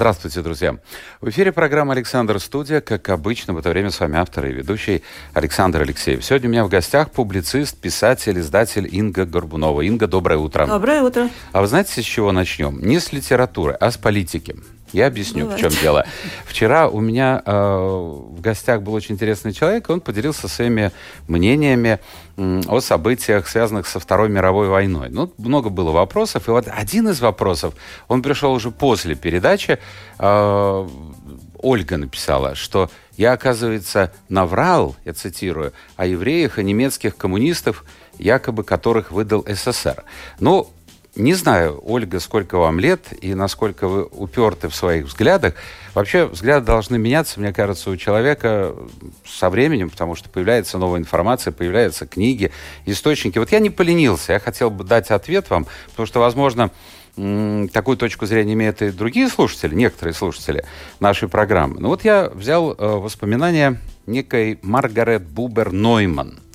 Здравствуйте, друзья. В эфире программа «Александр Студия». Как обычно, в это время с вами автор и ведущий Александр Алексеев. Сегодня у меня в гостях публицист, писатель, издатель Инга Горбунова. Инга, доброе утро. Доброе утро. А вы знаете, с чего начнем? Не с литературы, а с политики. Я объясню, Бывает. в чем дело. Вчера у меня э, в гостях был очень интересный человек, и он поделился своими мнениями э, о событиях, связанных со Второй мировой войной. Ну, много было вопросов, и вот один из вопросов, он пришел уже после передачи, э, Ольга написала, что я, оказывается, наврал, я цитирую, о евреях и немецких коммунистов, якобы которых выдал СССР. Ну, не знаю, Ольга, сколько вам лет и насколько вы уперты в своих взглядах. Вообще взгляды должны меняться, мне кажется, у человека со временем, потому что появляется новая информация, появляются книги, источники. Вот я не поленился, я хотел бы дать ответ вам, потому что, возможно, такую точку зрения имеют и другие слушатели, некоторые слушатели нашей программы. Ну вот я взял э, воспоминания некой Маргарет Бубер Нойман –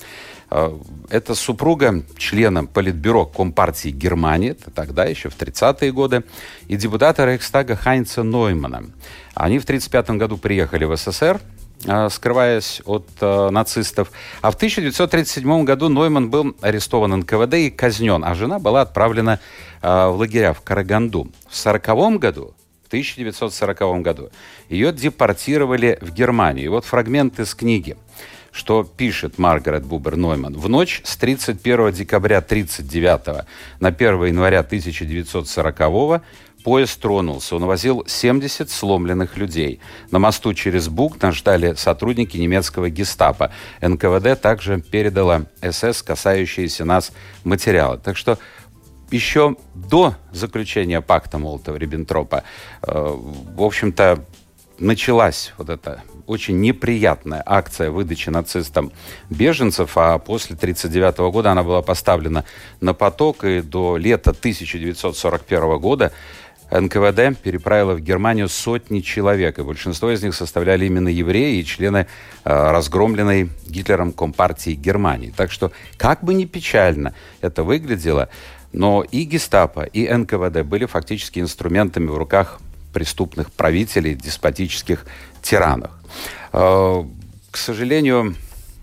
это супруга члена Политбюро Компартии Германии, это тогда еще в 30-е годы, и депутата Рейхстага Хайнца Ноймана. Они в 1935 году приехали в СССР, а, скрываясь от э, нацистов. А в 1937 году Нойман был арестован НКВД и казнен, а жена была отправлена э, в лагеря в Караганду. В 1940 году в 1940 году ее депортировали в Германию. И вот фрагмент из книги что пишет Маргарет Бубер Нойман. В ночь с 31 декабря 1939 на 1 января 1940 поезд тронулся. Он возил 70 сломленных людей. На мосту через Буг нас ждали сотрудники немецкого гестапо. НКВД также передала СС касающиеся нас материалы. Так что еще до заключения пакта Молотова-Риббентропа, э, в общем-то, началась вот эта очень неприятная акция выдачи нацистам беженцев, а после 1939 года она была поставлена на поток, и до лета 1941 года НКВД переправила в Германию сотни человек, и большинство из них составляли именно евреи и члены э, разгромленной Гитлером Компартии Германии. Так что, как бы ни печально это выглядело, но и гестапо, и НКВД были фактически инструментами в руках преступных правителей, деспотических тиранов. Э, к сожалению,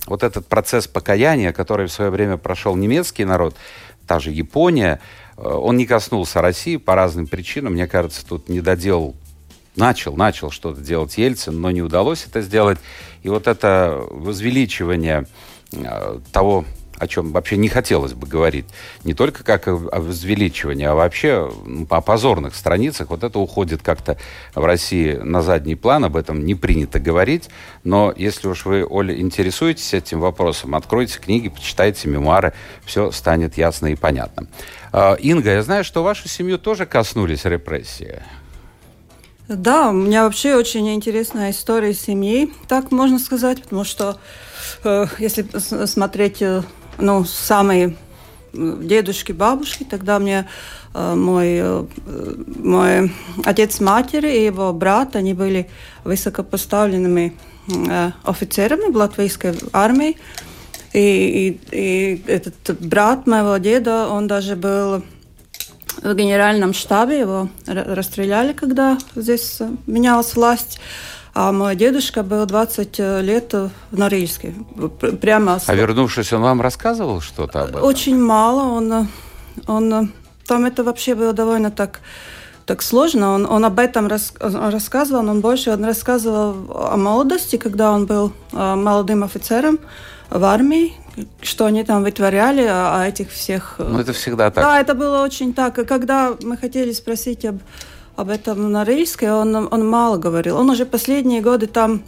вот этот процесс покаяния, который в свое время прошел немецкий народ, та же Япония, э, он не коснулся России по разным причинам. Мне кажется, тут не доделал начал, начал что-то делать Ельцин, но не удалось это сделать. И вот это возвеличивание э, того о чем вообще не хотелось бы говорить. Не только как о, о возвеличивании, а вообще по позорных страницах. Вот это уходит как-то в России на задний план, об этом не принято говорить. Но если уж вы, Оля, интересуетесь этим вопросом, откройте книги, почитайте мемуары, все станет ясно и понятно. А, Инга, я знаю, что вашу семью тоже коснулись репрессии. Да, у меня вообще очень интересная история семьи, так можно сказать, потому что э, если смотреть э, ну, самые дедушки, бабушки, тогда мне э, мой, э, мой отец матери и его брат, они были высокопоставленными э, офицерами в латвийской армии. И, и, и этот брат моего деда, он даже был в генеральном штабе, его расстреляли, когда здесь менялась власть. А мой дедушка был 20 э, лет в Норильске. Прямо... А вернувшись, он вам рассказывал что-то об этом? Очень мало. Он, он, там это вообще было довольно так так сложно. Он, он об этом рас, рассказывал, он больше он рассказывал о молодости, когда он был э, молодым офицером в армии, что они там вытворяли, о, о этих всех... Ну, это всегда так. Да, это было очень так. Когда мы хотели спросить об об этом на Рильске, он, он мало говорил. Он уже последние годы там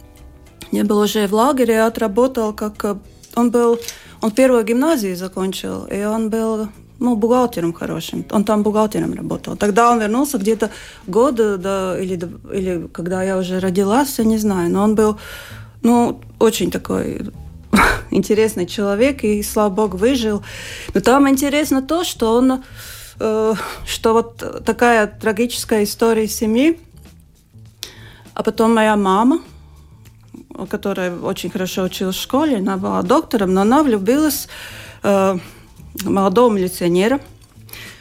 не был уже в лагере, отработал как... Э, он был... Он первую гимназию закончил, и он был ну, бухгалтером хорошим. Он там бухгалтером работал. Тогда он вернулся где-то года до, или, или когда я уже родилась, я не знаю. Но он был, ну, очень такой интересный человек, и, слава богу, выжил. Но там интересно то, что он, что вот такая трагическая история семьи, а потом моя мама, которая очень хорошо училась в школе, она была доктором, но она влюбилась э, молодого милиционера.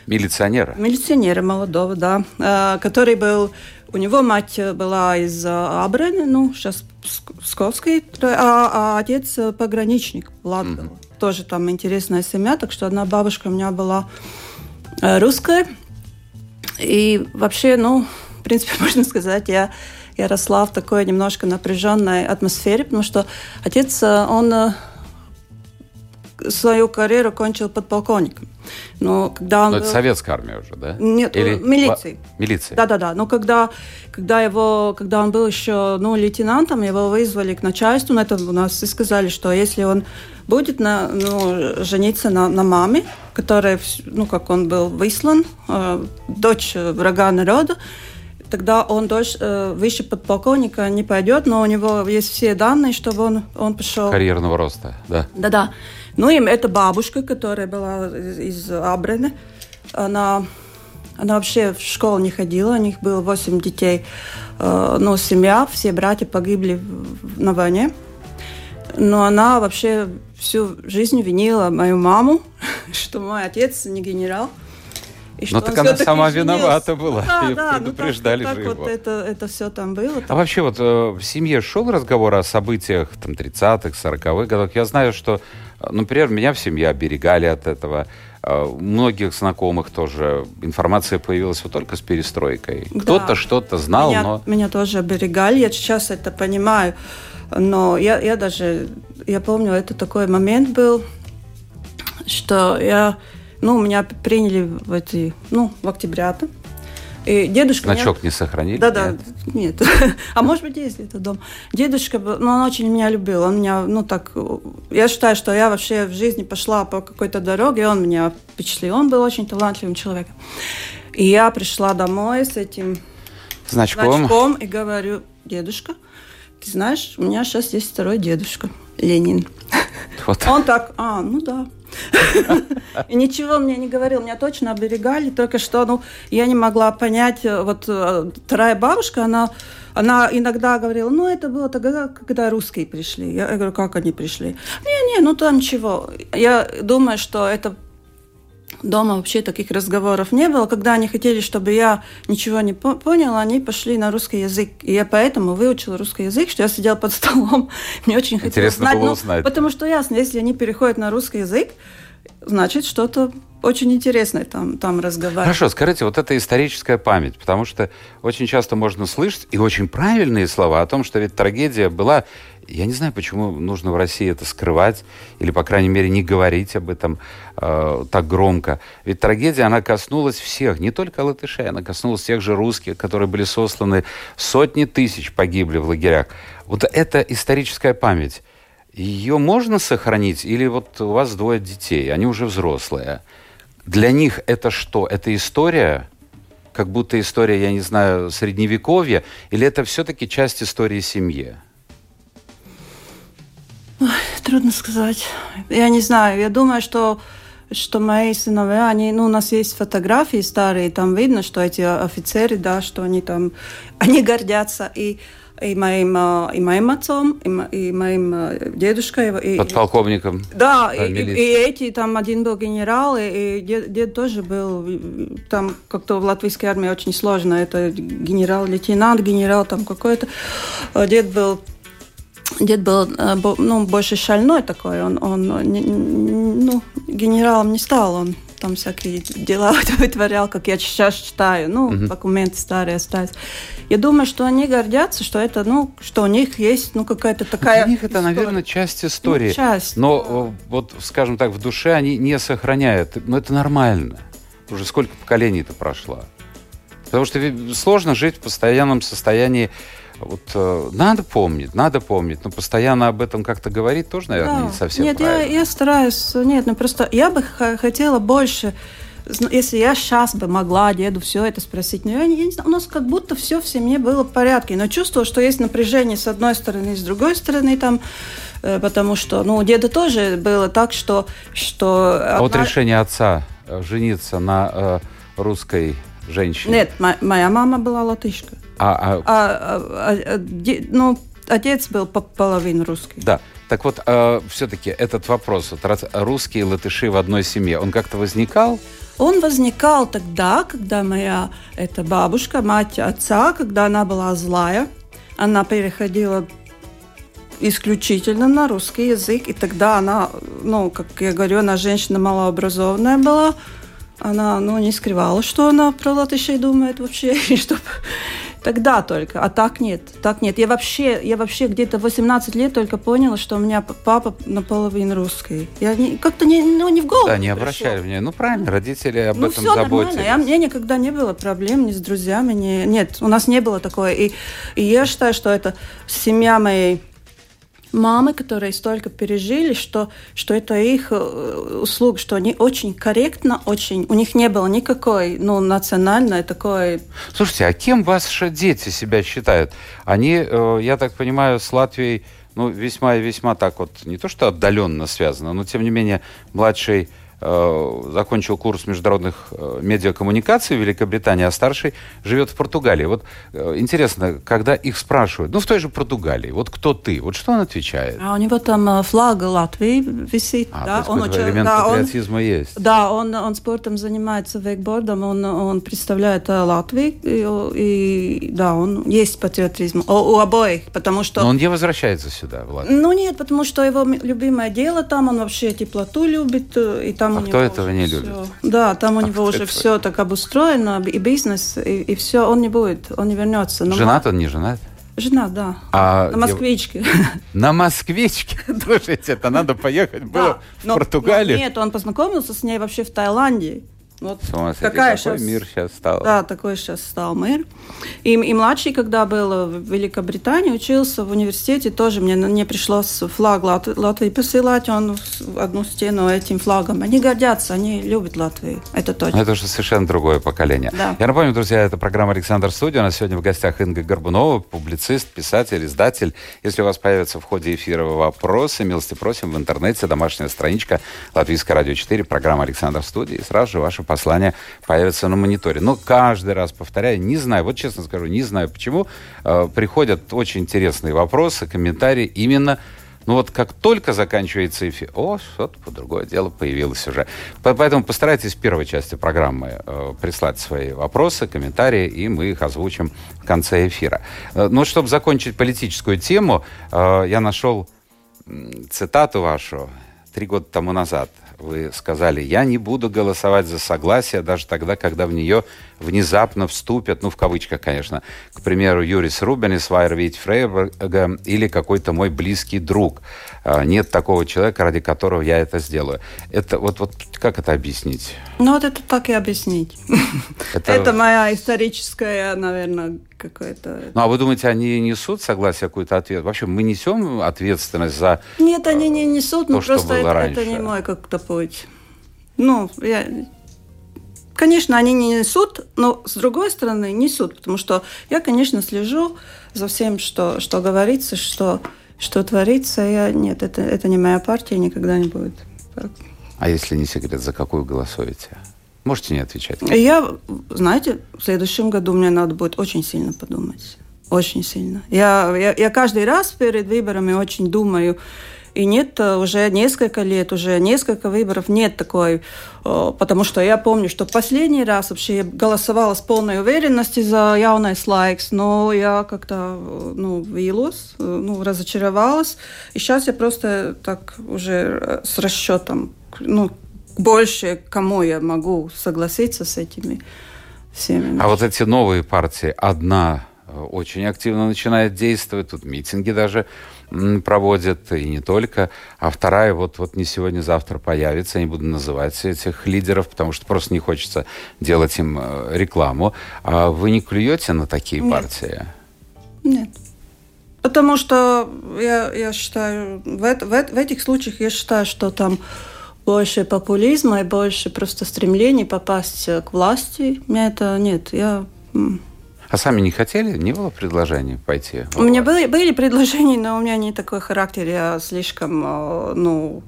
Милиционера? Милиционера молодого, да. Э, который был... У него мать была из Абрены, ну, сейчас Псковской, а, а отец пограничник Латгал. Mm-hmm. Тоже там интересная семья, так что одна бабушка у меня была э, русская. И вообще, ну, в принципе, можно сказать, я я росла в такой немножко напряженной атмосфере, потому что отец, э, он э, свою карьеру кончил подполковником. Но когда он Но это был... советская армия уже, да? Нет, Или... милиции. Милиция. Да-да-да. Но когда, когда, его, когда он был еще ну, лейтенантом, его вызвали к начальству, на это у нас и сказали, что если он будет на, ну, жениться на, на маме, которая, ну, как он был выслан, э, дочь врага народа, тогда он дольше, э, выше подполковника не пойдет, но у него есть все данные, чтобы он, он пошел... Карьерного роста, да. Да-да. Ну и эта бабушка, которая была из, из Абрены, она, она вообще в школу не ходила, у них было восемь детей, э, но семья, все братья погибли на войне. Но она вообще всю жизнь винила мою маму, что мой отец не генерал. И ну так она сама виновата была. Да, и да, предупреждали ну, так, так же вот его. Это, это все там было. А вообще вот э, в семье шел разговор о событиях там 30-х, 40-х годах? Я знаю, что, например, меня в семье оберегали от этого. Э, у многих знакомых тоже информация появилась вот только с перестройкой. Да. Кто-то что-то знал, меня, но... Меня тоже оберегали, я сейчас это понимаю. Но я, я даже, я помню, это такой момент был, что я ну, меня приняли в эти, ну, в октября-то. И дедушка... Значок меня... не сохранили? Да, да, нет. а может быть, есть это дом. Дедушка, ну, он очень меня любил. Он меня, ну, так... Я считаю, что я вообще в жизни пошла по какой-то дороге, он меня впечатлил. Он был очень талантливым человеком. И я пришла домой с этим значком, значком и говорю, дедушка, ты знаешь, у меня сейчас есть второй дедушка, Ленин. Вот. Он так, а, ну да. И ничего мне не говорил, меня точно оберегали, только что, ну, я не могла понять, э, вот э, вторая бабушка, она, она иногда говорила, ну, это было тогда, когда русские пришли. Я говорю, как они пришли? Не-не, ну, там чего. Я думаю, что это Дома вообще таких разговоров не было. Когда они хотели, чтобы я ничего не по поняла, они пошли на русский язык. И я поэтому выучила русский язык, что я сидела под столом. Мне очень хотелось Интересно знать. было ну, узнать. Потому что ясно, если они переходят на русский язык, значит, что-то очень интересное там, там разговаривать. Хорошо, скажите, вот это историческая память, потому что очень часто можно слышать и очень правильные слова о том, что ведь трагедия была я не знаю, почему нужно в России это скрывать, или, по крайней мере, не говорить об этом э, так громко. Ведь трагедия, она коснулась всех, не только латышей, она коснулась тех же русских, которые были сосланы, сотни тысяч погибли в лагерях. Вот это историческая память. Ее можно сохранить? Или вот у вас двое детей, они уже взрослые. Для них это что? Это история? Как будто история, я не знаю, средневековья? Или это все-таки часть истории семьи? Ой, трудно сказать. Я не знаю. Я думаю, что что мои сыновья, они, ну, у нас есть фотографии старые, там видно, что эти офицеры, да, что они там, они гордятся и и моим, а, и моим отцом, и, и моим а, дедушкой. И, Подполковником. Да, и, и, и эти, там один был генерал, и, и дед, дед тоже был, там как-то в латвийской армии очень сложно, это генерал-лейтенант, генерал там какой-то. Дед был Дед был э, ну, больше шальной такой, он, он ну, генералом не стал, он там всякие дела вытворял, как я сейчас читаю, ну, угу. документы старые остались. Я думаю, что они гордятся, что это, ну, что у них есть, ну, какая-то такая... Для них это, история. наверное, часть истории. Ну, часть. Но, да. вот, скажем так, в душе они не сохраняют. Но это нормально. Уже сколько поколений это прошло. Потому что сложно жить в постоянном состоянии вот э, надо помнить, надо помнить, но постоянно об этом как-то говорить тоже, наверное, да. не совсем нет, правильно. Нет, я, я стараюсь, нет, ну просто я бы хотела больше если я сейчас бы могла деду все это спросить, но я, я не знаю, у нас как будто все в семье было в порядке, но чувствовала, что есть напряжение с одной стороны и с другой стороны там, э, потому что, ну, у деда тоже было так, что... что а вот решение отца э, жениться на э, русской женщине? Нет, моя мама была латышка. А, а... А, а, а, де, ну, отец был половину русский. Да. Так вот, э, все-таки этот вопрос, вот, русские и латыши в одной семье, он как-то возникал? Он возникал тогда, когда моя эта бабушка, мать отца, когда она была злая, она переходила исключительно на русский язык, и тогда она, ну, как я говорю, она женщина малообразованная была, она, ну, не скрывала, что она про латышей думает вообще, и чтобы Тогда только, а так нет, так нет. Я вообще, я вообще где-то 18 лет только поняла, что у меня папа наполовину русский. Я не, как-то не, ну, не в голову. Да, не обращали внимания. Ну, правильно, родители об ну, этом все заботились. Нормально. Я, мне никогда не было проблем ни с друзьями, ни... Нет, у нас не было такое. И, и я считаю, что это семья моей мамы, которые столько пережили, что, что это их э, услуг, что они очень корректно, очень... У них не было никакой, ну, национальной такой... Слушайте, а кем ваши дети себя считают? Они, э, я так понимаю, с Латвией ну, весьма и весьма так вот, не то что отдаленно связано, но тем не менее младший закончил курс международных э, медиакоммуникаций в Великобритании, а старший живет в Португалии. Вот э, интересно, когда их спрашивают, ну, в той же Португалии, вот кто ты? Вот что он отвечает? А у него там флаг Латвии висит. А, да? он очень, элемент да, патриотизма он, есть. Да, он, он спортом занимается, вейкбордом, он, он представляет Латвию, и, и да, он есть патриотизм у, у обоих, потому что... Но он не возвращается сюда, в Латвию? Ну, нет, потому что его любимое дело там, он вообще теплоту любит, и там а кто этого не любит? Все, да, там у а него уже все так обустроено, и бизнес, и, и все, он не будет, он не вернется. Но женат он, не женат? Жена, да. А на москвичке. На москвичке? Слушайте, это надо поехать было в Португалию? Нет, он познакомился с ней вообще в Таиланде. Вот такой сейчас, мир сейчас стал. Да, такой сейчас стал мир. И, и младший, когда был в Великобритании, учился в университете, тоже мне не пришлось флаг Лат, Латвии посылать, он одну стену этим флагом. Они гордятся, они любят Латвию, это точно. Это уже совершенно другое поколение. Да. Я напомню, друзья, это программа «Александр Студия». У нас сегодня в гостях Инга Горбунова, публицист, писатель, издатель. Если у вас появятся в ходе эфира вопросы, милости просим в интернете, домашняя страничка Латвийское радио 4, программа «Александр Студия». И сразу же ваши послания появятся на мониторе. Но каждый раз повторяю, не знаю, вот честно скажу, не знаю почему, э, приходят очень интересные вопросы, комментарии именно ну вот как только заканчивается эфир, о, что-то по другое дело появилось уже. Поэтому постарайтесь в первой части программы э, прислать свои вопросы, комментарии, и мы их озвучим в конце эфира. Э, но чтобы закончить политическую тему, э, я нашел цитату вашу три года тому назад вы сказали, я не буду голосовать за согласие даже тогда, когда в нее внезапно вступят, ну, в кавычках, конечно, к примеру, Юрис Рубенис, Вайервит Фрейберга или какой-то мой близкий друг. А, нет такого человека, ради которого я это сделаю. Это вот, вот как это объяснить? Ну, вот это так и объяснить. Это, это моя историческая, наверное, какая-то... Ну, а вы думаете, они несут согласие какой-то ответ? Вообще, мы несем ответственность за Нет, они не несут, но просто это, это не мой как-то путь. Ну, я... Конечно, они не несут, но с другой стороны несут, потому что я, конечно, слежу за всем, что, что говорится, что, что творится. Я, нет, это, это не моя партия, никогда не будет. А если не секрет, за какую голосуете? Можете не отвечать? Я, знаете, в следующем году мне надо будет очень сильно подумать. Очень сильно. Я, я, я каждый раз перед выборами очень думаю, и нет э, уже несколько лет, уже несколько выборов. Нет такой, э, потому что я помню, что последний раз вообще я голосовала с полной уверенностью за Jaunais Laiks, но я как-то э, ну, вилась, ну, разочаровалась, и сейчас я просто так уже с расчетом, ну, больше кому я могу согласиться с этими всеми. А вот эти новые партии, одна очень активно начинает действовать, тут митинги даже проводят, и не только, а вторая вот, вот не сегодня, завтра появится, я не буду называть этих лидеров, потому что просто не хочется делать им э, рекламу. А вы не клюете на такие Нет. партии? Нет. Потому что я, я считаю, в, в, в этих случаях я считаю, что там больше популизма и больше просто стремлений попасть к власти. Меня это нет. Я а сами не хотели? Не было предложений пойти? У меня были, были предложения, но у меня не такой характер. Я слишком, э, ну,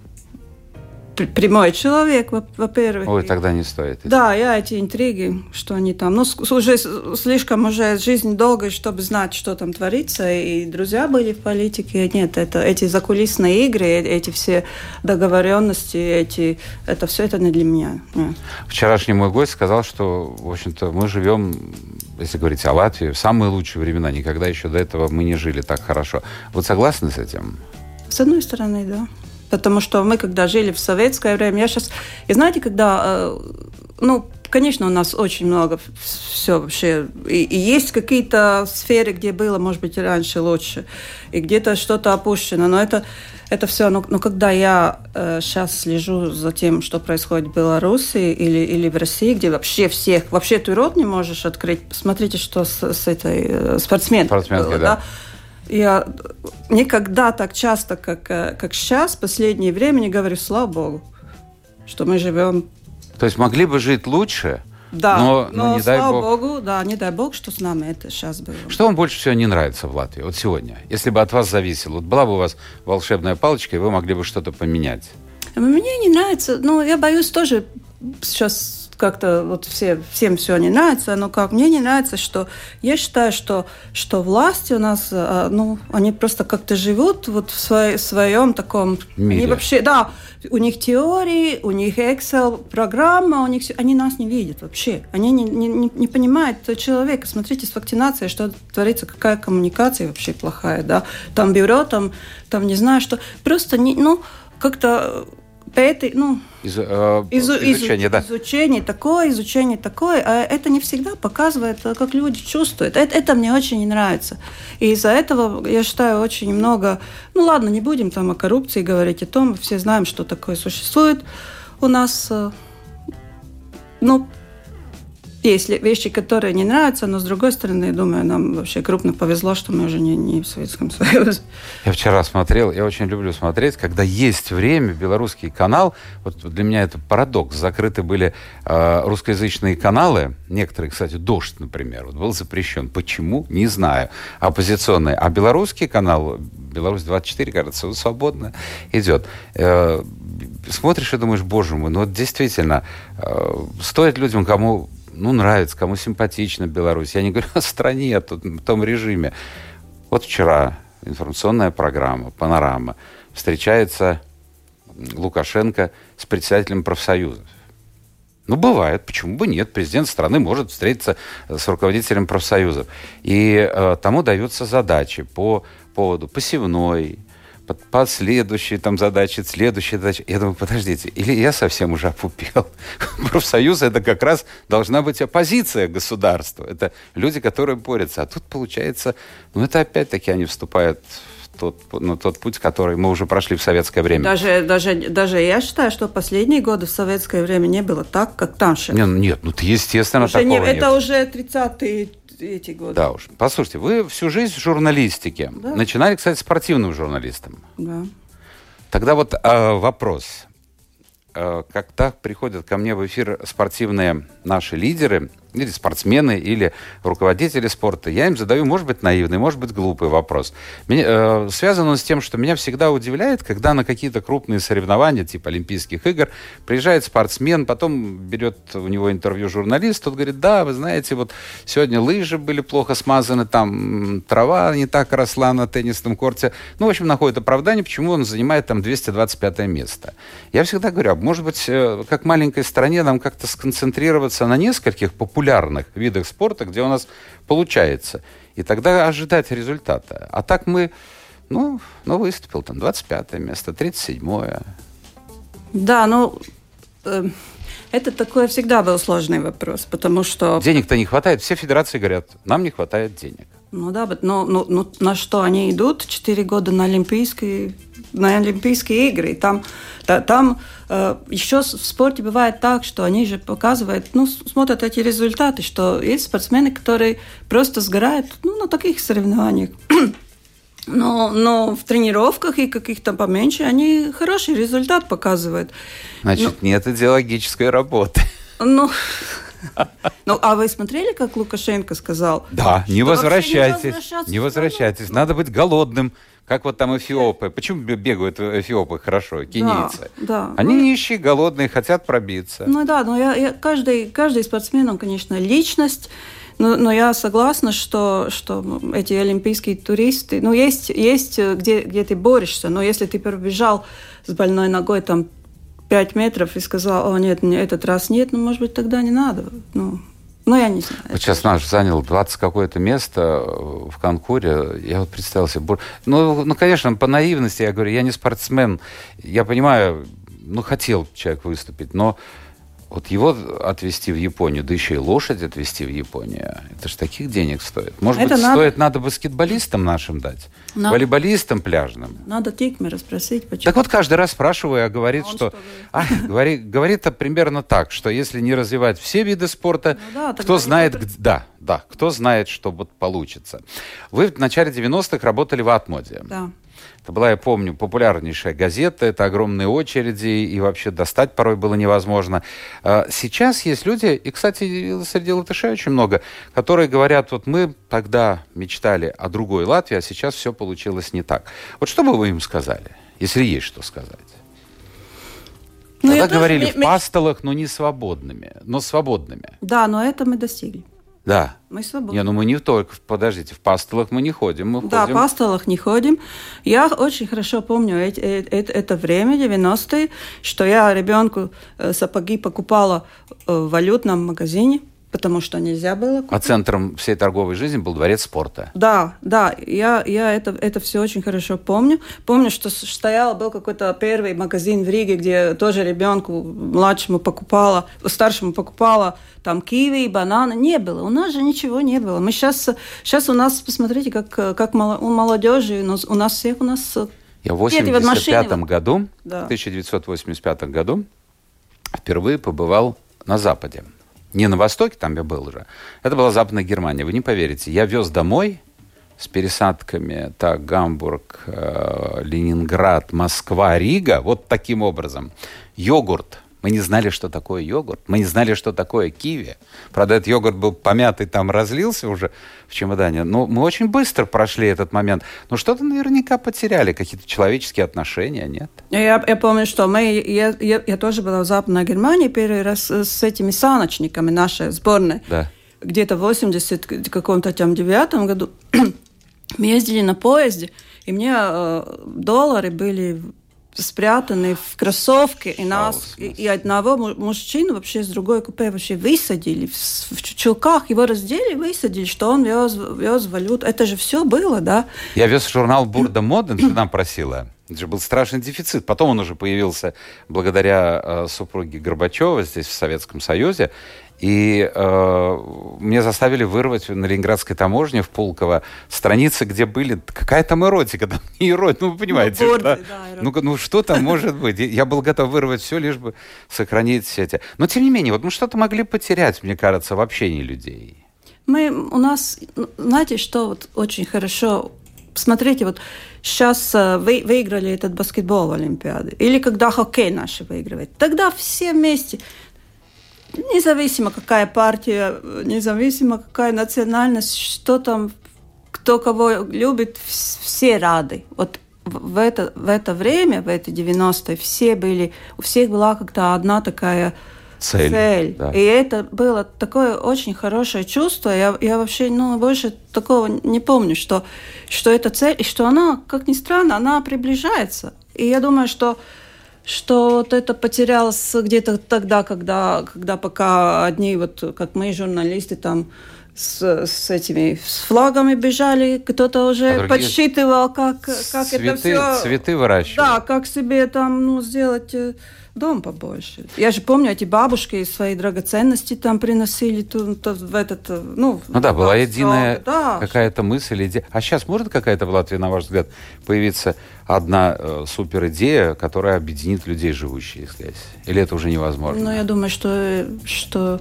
прямой человек, во-первых. Ой, тогда не стоит. Да, я эти интриги, что они там, ну, уже слишком уже жизнь долгая, чтобы знать, что там творится, и друзья были в политике. Нет, это эти закулисные игры, э, эти все договоренности, эти, это все это не для меня. Нет. Вчерашний мой гость сказал, что, в общем-то, мы живем, если говорить о Латвии, в самые лучшие времена. Никогда еще до этого мы не жили так хорошо. Вы согласны с этим? С одной стороны, да. Потому что мы, когда жили в советское время, я сейчас... И знаете, когда... Э, ну, конечно, у нас очень много все вообще. И, и есть какие-то сферы, где было, может быть, раньше лучше. И где-то что-то опущено. Но это, это все... Но, но когда я э, сейчас слежу за тем, что происходит в Беларуси или, или в России, где вообще всех... Вообще ты рот не можешь открыть. Посмотрите, что с, с этой э, спортсменкой было, да. да? Я никогда так часто, как, э, как сейчас, в последнее время, не говорю, слава Богу, что мы живем. То есть могли бы жить лучше, да, но, но, но не дай слава бог. Богу, да, не дай бог, что с нами это сейчас было. Что вам больше всего не нравится в Латвии, вот сегодня? Если бы от вас зависело, вот была бы у вас волшебная палочка, и вы могли бы что-то поменять? Мне не нравится, ну, я боюсь тоже сейчас как-то вот все, всем все не нравится, но как мне не нравится, что я считаю, что, что власти у нас, а, ну, они просто как-то живут вот в своей, своем таком... Мире. Они вообще, да, у них теории, у них Excel, программа, у них все, они нас не видят вообще. Они не, не, не понимают человека. Смотрите, с вакцинацией, что творится, какая коммуникация вообще плохая, да. Там бюро, там, там не знаю что. Просто, не, ну, как-то пэты, ну, из, э, изу, изучение, да. изучение такое, изучение такое, а это не всегда показывает, э, как люди чувствуют. Это, это мне очень не нравится. И из-за этого, я считаю, очень много... Ну ладно, не будем там о коррупции говорить, о том, все знаем, что такое существует у нас. Э, ну, есть вещи, которые не нравятся, но с другой стороны, думаю, нам вообще крупно повезло, что мы уже не, не в Советском Союзе. Я вчера смотрел, я очень люблю смотреть, когда есть время, белорусский канал, вот для меня это парадокс, закрыты были э, русскоязычные каналы, некоторые, кстати, «Дождь», например, вот был запрещен. Почему? Не знаю. Оппозиционный. А белорусский канал, «Беларусь-24», кажется, свободно идет. Э, смотришь и думаешь, боже мой, ну вот действительно, э, стоит людям, кому ну, нравится, кому симпатично Беларусь. Я не говорю о стране, о том режиме. Вот вчера информационная программа «Панорама» встречается Лукашенко с председателем профсоюзов. Ну, бывает, почему бы нет. Президент страны может встретиться с руководителем профсоюзов. И э, тому даются задачи по поводу посевной, под, под следующие там задачи, следующие задачи. Я думаю, подождите, или я совсем уже опупел. Профсоюз это как раз должна быть оппозиция государства. Это люди, которые борются. А тут получается, ну это опять-таки они вступают в тот, на тот путь, который мы уже прошли в советское время. Даже, даже, даже я считаю, что последние годы в советское время не было так, как там сейчас. Нет, нет ну естественно уже такого не, нет. Это уже 30-е эти годы. Да уж. Послушайте, вы всю жизнь в журналистике. Да. Начинали, кстати, спортивным журналистом. Да. Тогда вот э, вопрос. Э, когда приходят ко мне в эфир спортивные наши лидеры, или спортсмены, или руководители спорта, я им задаю, может быть, наивный, может быть, глупый вопрос. Меня, э, связан он с тем, что меня всегда удивляет, когда на какие-то крупные соревнования, типа Олимпийских игр, приезжает спортсмен, потом берет у него интервью журналист, тот говорит, да, вы знаете, вот сегодня лыжи были плохо смазаны, там трава не так росла на теннисном корте. Ну, в общем, находит оправдание, почему он занимает там 225 место. Я всегда говорю, а может быть, э, как маленькой стране нам как-то сконцентрироваться на нескольких популярных популярных видах спорта, где у нас получается. И тогда ожидать результата. А так мы, ну, ну выступил там 25 место, 37-е. Да, ну, э, это такой всегда был сложный вопрос, потому что... Денег-то не хватает. Все федерации говорят, нам не хватает денег. Ну да, но, но, но на что они идут? Четыре года на Олимпийские, на Олимпийские игры. там, да, там э, еще в спорте бывает так, что они же показывают, ну, смотрят эти результаты, что есть спортсмены, которые просто сгорают ну, на таких соревнованиях. Но, но в тренировках и каких-то поменьше они хороший результат показывают. Значит, ну, нет идеологической работы. Ну, ну, а вы смотрели, как Лукашенко сказал? Да, не возвращайтесь, не возвращайтесь. Надо быть голодным, как вот там эфиопы. Почему бегают эфиопы хорошо, кенийцы? Да, да. Они ну, нищие, голодные, хотят пробиться. Ну да, но я, я, каждый, каждый спортсмен, он, конечно, личность. Но, но я согласна, что, что эти олимпийские туристы, ну, есть, есть где, где ты борешься, но если ты пробежал с больной ногой там 5 метров и сказал, о, нет, этот раз нет, ну, может быть, тогда не надо. Ну, ну, я не знаю. Вот сейчас наш занял 20 какое-то место в Конкуре. Я вот представил себе... Ну, ну, конечно, по наивности я говорю, я не спортсмен. Я понимаю, ну, хотел человек выступить, но вот его отвезти в Японию, да еще и лошадь отвезти в Японию, это же таких денег стоит. Может это быть, надо... стоит надо баскетболистам нашим дать, надо... волейболистам пляжным. Надо Тикмера спросить, почему. Так вот каждый раз спрашиваю, а говорит, а что... что а, говорит, говорит примерно так, что если не развивать все виды спорта, ну, да, кто знает... Где... Да, да, кто знает, что вот получится. Вы в начале 90-х работали в Атмоде. Да. Это была, я помню, популярнейшая газета, это огромные очереди, и вообще достать порой было невозможно. А сейчас есть люди, и, кстати, среди латышей очень много, которые говорят, вот мы тогда мечтали о другой Латвии, а сейчас все получилось не так. Вот что бы вы им сказали, если есть что сказать? Ну, Тогда говорили тоже... в пастолах, но не свободными, но свободными. Да, но это мы достигли. Да. Мы свободны. Не, ну мы не только, подождите, в пастелах мы не ходим. Мы да, ходим... в пастелах не ходим. Я очень хорошо помню это, это, это время, 90-е, что я ребенку э, сапоги покупала э, в валютном магазине потому что нельзя было. Купить. А центром всей торговой жизни был дворец спорта. Да, да, я, я это, это все очень хорошо помню. Помню, что стоял, был какой-то первый магазин в Риге, где тоже ребенку младшему покупала, старшему покупала там киви, бананы. Не было, у нас же ничего не было. Мы сейчас, сейчас у нас, посмотрите, как, как у молодежи, у нас всех у нас я в 1985 году, да. в 1985 году впервые побывал на Западе не на Востоке, там я был уже, это была Западная Германия. Вы не поверите, я вез домой с пересадками, так, Гамбург, э, Ленинград, Москва, Рига, вот таким образом, йогурт – мы не знали, что такое йогурт. Мы не знали, что такое киви. Правда, этот йогурт был помятый, там разлился уже в чемодане. Но мы очень быстро прошли этот момент. Но что-то наверняка потеряли, какие-то человеческие отношения, нет? Я, я помню, что мы, я, я, я тоже была в Западной Германии первый раз с этими саночниками нашей сборной. Да. Где-то в 80 каком-то там девятом году мы ездили на поезде, и мне э, доллары были спрятаны в кроссовке, и нас, и, и одного мужчину вообще с другой купе вообще высадили, в, в чулках его раздели, высадили, что он вез, вез валюту. Это же все было, да? Я вез журнал Бурда Моден, что нам просила. Это же был страшный дефицит. Потом он уже появился благодаря э, супруге Горбачева здесь, в Советском Союзе. И э, мне заставили вырвать на Ленинградской таможне в Пулково страницы, где были... Какая там эротика? Там не эротика, ну вы понимаете. Ну, борды, да? Да, ну, ну что там может быть? Я был готов вырвать все, лишь бы сохранить все эти... Но тем не менее, вот мы что-то могли потерять, мне кажется, в общении людей. Мы, у нас, знаете, что вот очень хорошо... Смотрите, вот сейчас э, вы, выиграли этот баскетбол в Олимпиаде, или когда хоккей наши выигрывает, тогда все вместе независимо какая партия, независимо какая национальность, что там, кто кого любит, все рады. Вот в это, в это время, в эти 90-е, все были, у всех была как-то одна такая цель. цель. Да. И это было такое очень хорошее чувство. Я, я вообще ну, больше такого не помню, что, что это цель, и что она, как ни странно, она приближается. И я думаю, что что вот это потерялось где-то тогда, когда, когда пока одни, вот как мы, журналисты, там с, с этими с флагами бежали, кто-то уже а подсчитывал, как, как цветы, это все... Цветы выращивать. Да, как себе там ну, сделать э, дом побольше. Я же помню, эти бабушки свои драгоценности там приносили тут, тут, в этот, э, ну... Ну да, была единая да. какая-то мысль, идея. А сейчас может какая-то в Латвии, на ваш взгляд, появиться одна э, супер идея, которая объединит людей, живущих здесь? Или это уже невозможно? Ну, я думаю, что, что ну,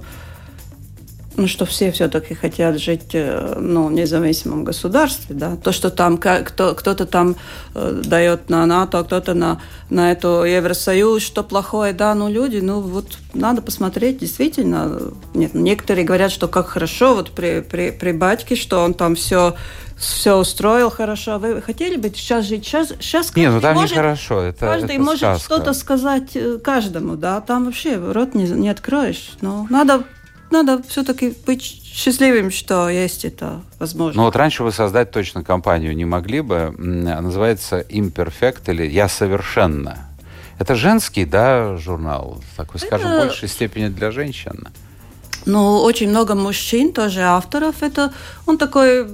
что все все-таки хотят жить э, ну, в независимом государстве, да, то, что там кто, кто-то там э, дает на НАТО, а кто-то на, на эту Евросоюз, что плохое, да, ну, люди, ну, вот надо посмотреть, действительно, нет, некоторые говорят, что как хорошо, вот при, при, при батьке, что он там все все устроил хорошо. Вы хотели бы сейчас жить? Сейчас, сейчас Нет, ну там может, нехорошо. Это, каждый это может что-то сказать э, каждому, да. Там вообще рот не, не откроешь. Но надо надо все-таки быть счастливым, что есть это возможно. Ну вот раньше вы создать точно компанию не могли бы. Называется Imperfect или Я совершенно. Это женский, да, журнал? Такой, скажем, это... в большей степени для женщин. Ну, очень много мужчин, тоже авторов. Это он такой,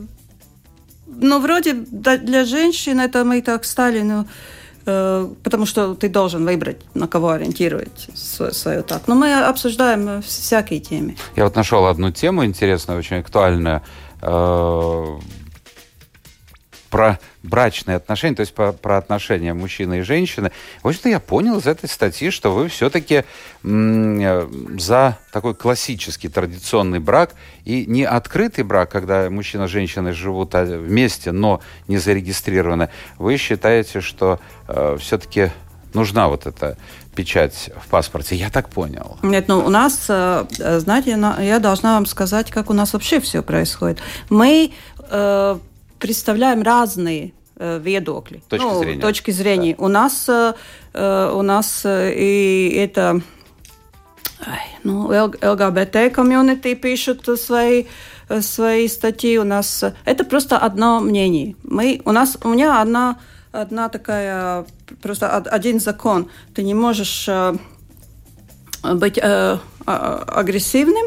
ну, вроде для женщин это мы так стали, ну, потому что ты должен выбрать, на кого ориентировать свою так. Но мы обсуждаем всякие темы. Я вот нашел одну тему интересную, очень актуальную э, про брачные отношения, то есть про, про отношения мужчины и женщины. В общем-то, я понял из этой статьи, что вы все-таки за такой классический традиционный брак и не открытый брак, когда мужчина и женщина живут а, вместе, но не зарегистрированы. Вы считаете, что э, все-таки нужна вот эта печать в паспорте. Я так понял. Нет, ну у нас, э, знаете, я должна вам сказать, как у нас вообще все происходит. Мы э, представляем разные э, видокли. Точки ну, зрения. Точки зрения. Да. У нас, э, э у нас э, и это ну, ЛГБТ комьюнити пишут свои свои статьи. У нас это просто одно мнение. Мы, у нас, у меня одна, одна такая, просто один закон. Ты не можешь быть э, а, агрессивным,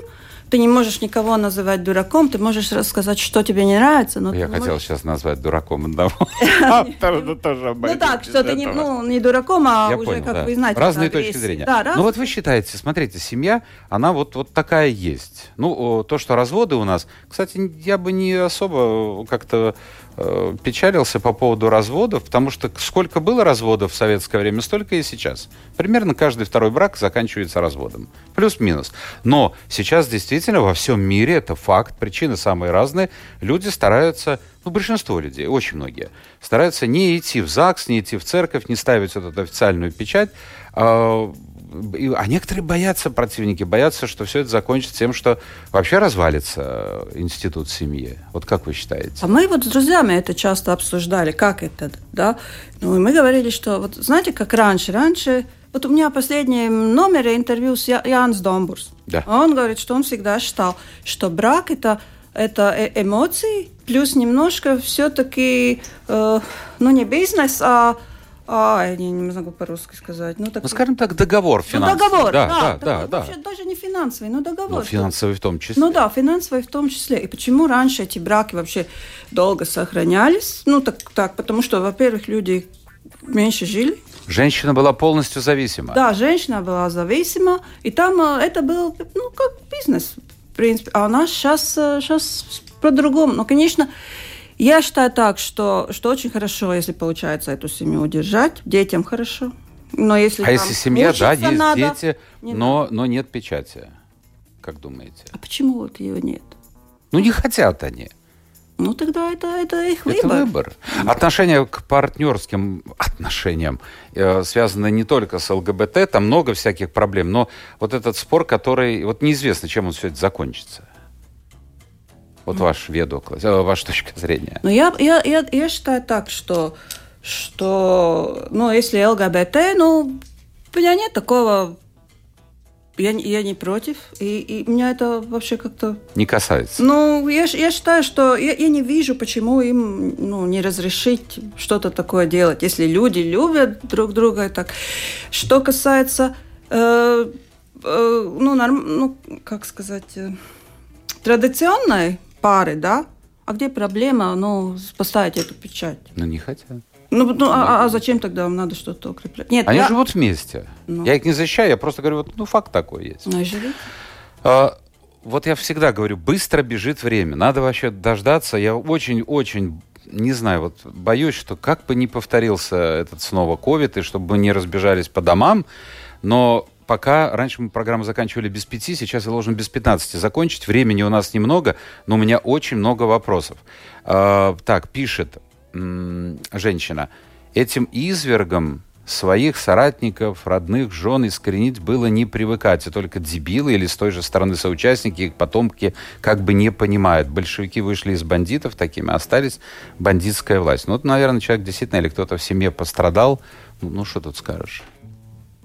ты не можешь никого называть дураком, ты можешь рассказать, что тебе не нравится. Но Я хотел можешь... сейчас назвать дураком одного. Ну так, что ты ну, не дураком, а уже, как вы знаете, Разные точки зрения. Ну вот вы считаете, смотрите, семья, она вот вот такая есть. Ну, то, что разводы у нас, кстати, я бы не особо как-то Э, печалился по поводу разводов, потому что сколько было разводов в советское время, столько и сейчас. Примерно каждый второй брак заканчивается разводом. Плюс-минус. Но сейчас действительно во всем мире это факт, причины самые разные. Люди стараются, ну, большинство людей, очень многие, стараются не идти в ЗАГС, не идти в церковь, не ставить вот эту официальную печать, а а некоторые боятся, противники, боятся, что все это закончится тем, что вообще развалится институт семьи. Вот как вы считаете? А мы вот с друзьями это часто обсуждали, как это, да. Ну, и мы говорили, что, вот знаете, как раньше, раньше вот у меня последний номер интервью с Янс Домбурс. Да. Он говорит, что он всегда считал, что брак это это э, эмоции, плюс немножко все-таки, э, ну не бизнес, а а, я не, не могу по-русски сказать. Ну, так... ну, скажем так, договор ну, финансовый. Ну, договор, да, да, да. да, да. Даже не финансовый, но договор. Ну, финансовый в том числе. Ну да, финансовый в том числе. И почему раньше эти браки вообще долго сохранялись? Ну, так, так потому что, во-первых, люди меньше жили. Женщина была полностью зависима. Да, женщина была зависима, и там э, это был, ну, как бизнес, в принципе. А у нас сейчас, сейчас э, по-другому. Но, конечно, я считаю так, что, что очень хорошо, если получается эту семью удержать, детям хорошо. Но если а если семья, да, есть надо, дети, не но, но нет печати, как думаете? А почему вот ее нет? Ну, не хотят они. Ну, тогда это, это их выбор. Это выбор. Отношения к партнерским отношениям э, связаны не только с ЛГБТ, там много всяких проблем, но вот этот спор, который, вот неизвестно, чем он все это закончится. Вот ваш ведок, э, ваша точка зрения. Ну, я, я, я, я считаю так, что, что ну, если ЛГБТ, ну, у меня нет такого я, я не против, и, и меня это вообще как-то... Не касается? Ну, я, я считаю, что я, я не вижу, почему им ну, не разрешить что-то такое делать, если люди любят друг друга. Так. Что касается, э, э, ну, норм, ну, как сказать, э, традиционной пары, да? А где проблема, ну, поставить эту печать? Ну, не хотят. Ну, ну а, а зачем тогда вам надо что-то укреплять? Нет, Они я... живут вместе. Ну. Я их не защищаю, я просто говорю, вот, ну, факт такой есть. Ну, и живите. А, вот я всегда говорю, быстро бежит время. Надо вообще дождаться. Я очень-очень не знаю, вот боюсь, что как бы не повторился этот снова ковид, и чтобы мы не разбежались по домам, но пока раньше мы программу заканчивали без пяти, сейчас я должен без пятнадцати закончить. Времени у нас немного, но у меня очень много вопросов. Э, так, пишет м- женщина. Этим извергом своих соратников, родных, жен искоренить было не привыкать, и только дебилы или с той же стороны соучастники, их потомки как бы не понимают. Большевики вышли из бандитов такими, остались бандитская власть. Ну, вот, наверное, человек действительно или кто-то в семье пострадал. Ну, ну что тут скажешь?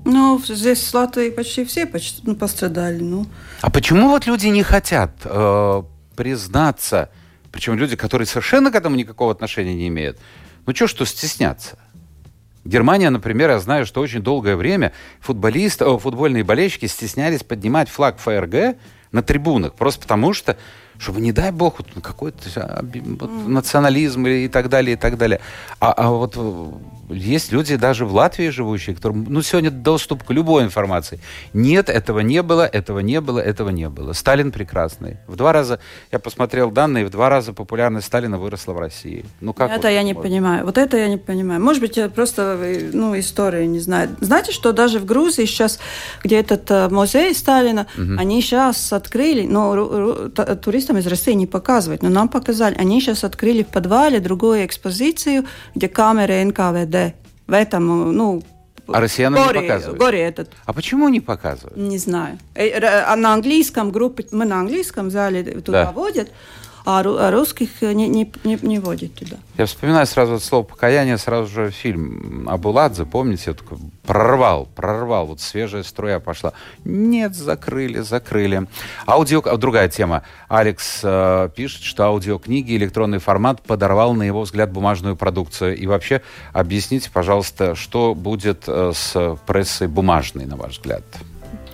Ну, здесь с Латвией почти все почти, ну, пострадали. Ну. А почему вот люди не хотят э, признаться, причем люди, которые совершенно к этому никакого отношения не имеют, ну что, что стесняться? Германия, например, я знаю, что очень долгое время футболисты, о, футбольные болельщики стеснялись поднимать флаг ФРГ на трибунах, просто потому что чтобы, не дай бог, вот, какой-то вот, национализм и так далее, и так далее. А, а вот есть люди даже в Латвии живущие, которым ну, сегодня доступ к любой информации. Нет, этого не было, этого не было, этого не было. Сталин прекрасный. В два раза, я посмотрел данные, в два раза популярность Сталина выросла в России. Ну, как это вот, я не вот? понимаю. Вот это я не понимаю. Может быть, просто ну, история не знаю. Знаете, что даже в Грузии сейчас, где этот э, музей Сталина, угу. они сейчас открыли, но туристам из России не показывают, но нам показали. Они сейчас открыли в подвале другую экспозицию, где камеры НКВД в этом, ну, а россиянам горе, не показывают? Горе этот. А почему не показывают? Не знаю. Э, а на английском группе, мы на английском зале туда да. водят, а, а русских не, не, не, не водят туда. Я вспоминаю сразу это слово покаяние, сразу же фильм Абуладзе, помните, такой прорвал, прорвал, вот свежая струя пошла. Нет, закрыли, закрыли. Аудио, другая тема. Алекс э, пишет, что аудиокниги, электронный формат подорвал, на его взгляд, бумажную продукцию. И вообще, объясните, пожалуйста, что будет э, с прессой бумажной, на ваш взгляд?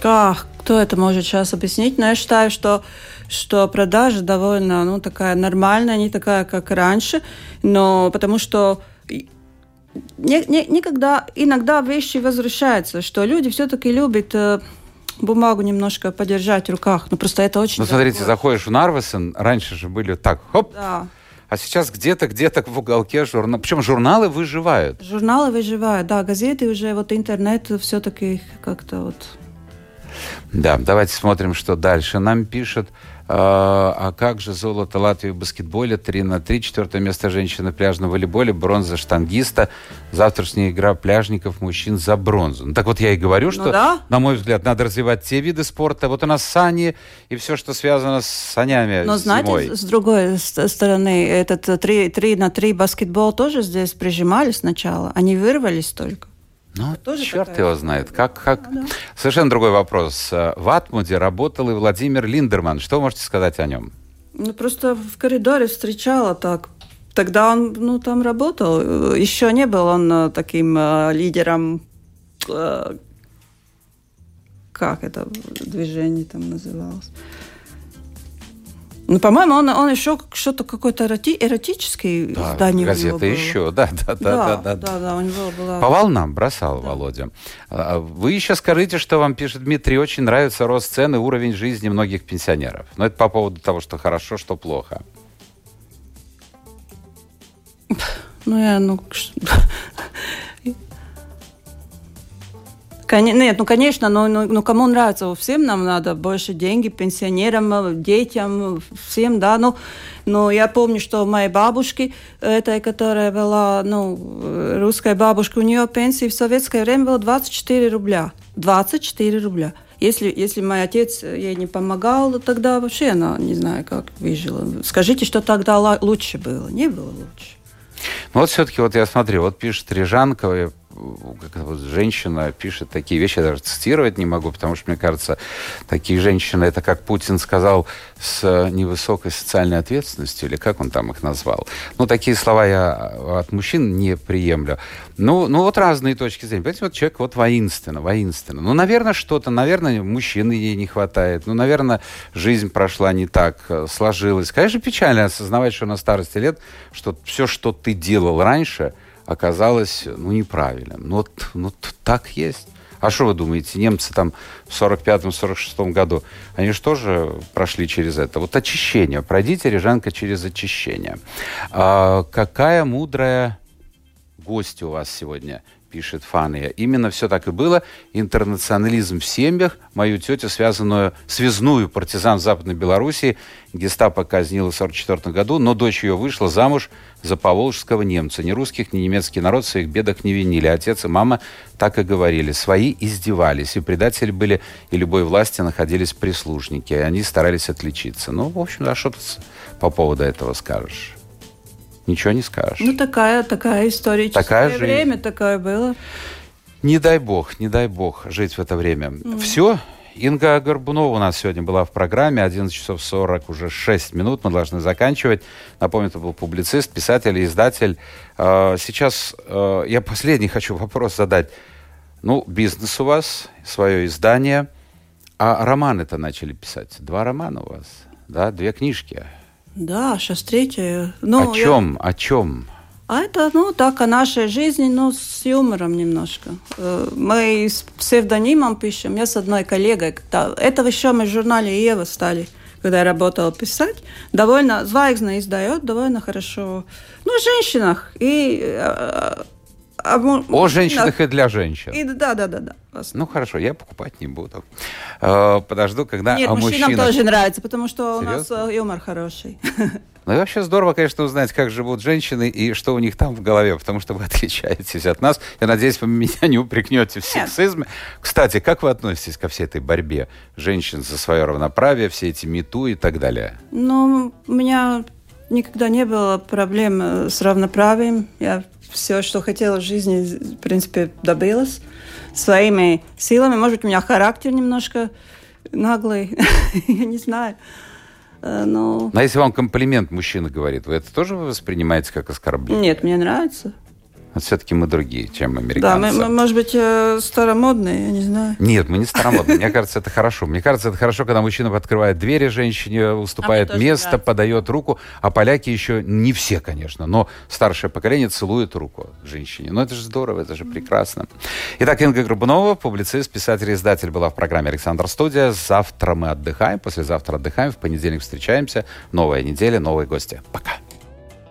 Как? Кто это может сейчас объяснить? Но я считаю, что что продажа довольно, ну, такая нормальная, не такая, как раньше, но потому что не, не, никогда, иногда вещи возвращаются, что люди все-таки любят э, бумагу немножко подержать в руках. Ну, просто это очень... Ну, смотрите, дорого. заходишь в Нарвесен, раньше же были так, хоп, да. А сейчас где-то, где-то в уголке журнал. Причем журналы выживают. Журналы выживают, да. Газеты уже, вот интернет все-таки как-то вот... Да, давайте смотрим, что дальше нам пишет. А, а как же золото Латвии в баскетболе 3 на 3, четвертое место женщины в пляжном волейболе, бронза штангиста, завтрашняя игра пляжников мужчин за бронзу. Ну, так вот я и говорю, ну что, ну, да? на мой взгляд, надо развивать те виды спорта. Вот у нас сани и все, что связано с санями Но знаете, зимой. с другой стороны, этот 3, 3 на 3 баскетбол тоже здесь прижимали сначала. Они вырвались только. Ну, тоже черт такая... его знает. Как, как... Да. Совершенно другой вопрос. В Атмуде работал и Владимир Линдерман. Что можете сказать о нем? Ну, просто в коридоре встречала так. Тогда он, ну, там работал. Еще не был он э, таким э, лидером, э, как это движение там называлось. Ну, по-моему, он, он еще что-то какое-то эроти, эротическое да, издание газета еще, да, да, да, да, да, да, да, у него была. По волнам бросал да. Володя. А, вы еще скажите, что вам пишет Дмитрий, очень нравится рост цен и уровень жизни многих пенсионеров. Но это по поводу того, что хорошо, что плохо. Ну, я, ну, Нет, ну, конечно, но, но, но кому нравится, всем нам надо больше денег, пенсионерам, детям, всем, да, ну, но я помню, что моей бабушки, этой, которая была, ну, русская бабушка, у нее пенсия в советское время была 24 рубля. 24 рубля. Если, если мой отец ей не помогал, тогда вообще она, не знаю, как выжила. Скажите, что тогда лучше было. Не было лучше. Ну вот все-таки, вот я смотрю, вот пишет Рижанкова, как вот женщина пишет такие вещи, я даже цитировать не могу, потому что, мне кажется, такие женщины, это как Путин сказал, с невысокой социальной ответственностью, или как он там их назвал. Ну, такие слова я от мужчин не приемлю. Ну, ну вот разные точки зрения. Понимаете, вот человек вот воинственно, воинственно. Ну, наверное, что-то, наверное, мужчины ей не хватает. Ну, наверное, жизнь прошла не так, э, сложилась. Конечно, печально осознавать, что на старости лет, что все, что ты делал раньше – оказалось ну, неправильным. Ну, вот, ну, так есть. А что вы думаете, немцы там в 45-46 году, они же тоже прошли через это. Вот очищение. Пройдите, Режанка, через очищение. А, какая мудрая гости у вас сегодня пишет Фания. Именно все так и было. Интернационализм в семьях. Мою тетю, связанную, связную партизан Западной Белоруссии, гестапо казнила в 1944 году, но дочь ее вышла замуж за поволжского немца. Ни русских, ни немецкий народ в своих бедах не винили. Отец и мама так и говорили. Свои издевались. И предатели были, и любой власти находились прислужники. И они старались отличиться. Ну, в общем, да, что ты по поводу этого скажешь? Ничего не скажешь. Ну, такая, такая история. Такая жизнь. время такое было. Не дай бог, не дай бог жить в это время. Mm. Все. Инга Горбунова у нас сегодня была в программе. 11 часов 40, уже 6 минут. Мы должны заканчивать. Напомню, это был публицист, писатель, издатель. А, сейчас а, я последний хочу вопрос задать. Ну, бизнес у вас, свое издание. А романы-то начали писать. Два романа у вас, да? Две книжки. Да, сейчас третья. Ну, о чем? Я... О чем? А это, ну, так, о нашей жизни, но с юмором немножко. Э, мы с псевдонимом пишем. Я с одной коллегой. Когда... Это еще мы в журнале «Ева» стали, когда я работала писать. Довольно, Звайгзна издает довольно хорошо. Ну, о женщинах. И э, а, О женщинах и для женщин. И, да, да, да, да. Ну хорошо, я покупать не буду. Э, подожду, когда Нет, о мужчинам мужчинах... тоже нравится, потому что Серьезно? у нас э, юмор хороший. Ну и вообще здорово, конечно, узнать, как живут женщины и что у них там в голове, потому что вы отличаетесь от нас. Я надеюсь, вы меня не упрекнете в сексизме. Кстати, как вы относитесь ко всей этой борьбе женщин за свое равноправие, все эти мету и так далее? Ну, у меня никогда не было проблем э, с равноправием. Я все, что хотела в жизни, в принципе, добилась своими силами. Может быть, у меня характер немножко наглый, я не знаю. Э, но... А если вам комплимент мужчина говорит, вы это тоже воспринимаете как оскорбление? Нет, мне нравится. Все-таки мы другие, чем американцы. Да, мы, мы может быть, э, старомодные, я не знаю. Нет, мы не старомодные. Мне кажется, это хорошо. Мне кажется, это хорошо, когда мужчина открывает двери женщине, уступает а место, подает руку. А поляки еще, не все, конечно, но старшее поколение целует руку женщине. Ну, это же здорово, это же прекрасно. Итак, Инга Грубунова, публицист, писатель издатель, была в программе «Александр Студия». Завтра мы отдыхаем, послезавтра отдыхаем, в понедельник встречаемся. Новая неделя, новые гости. Пока.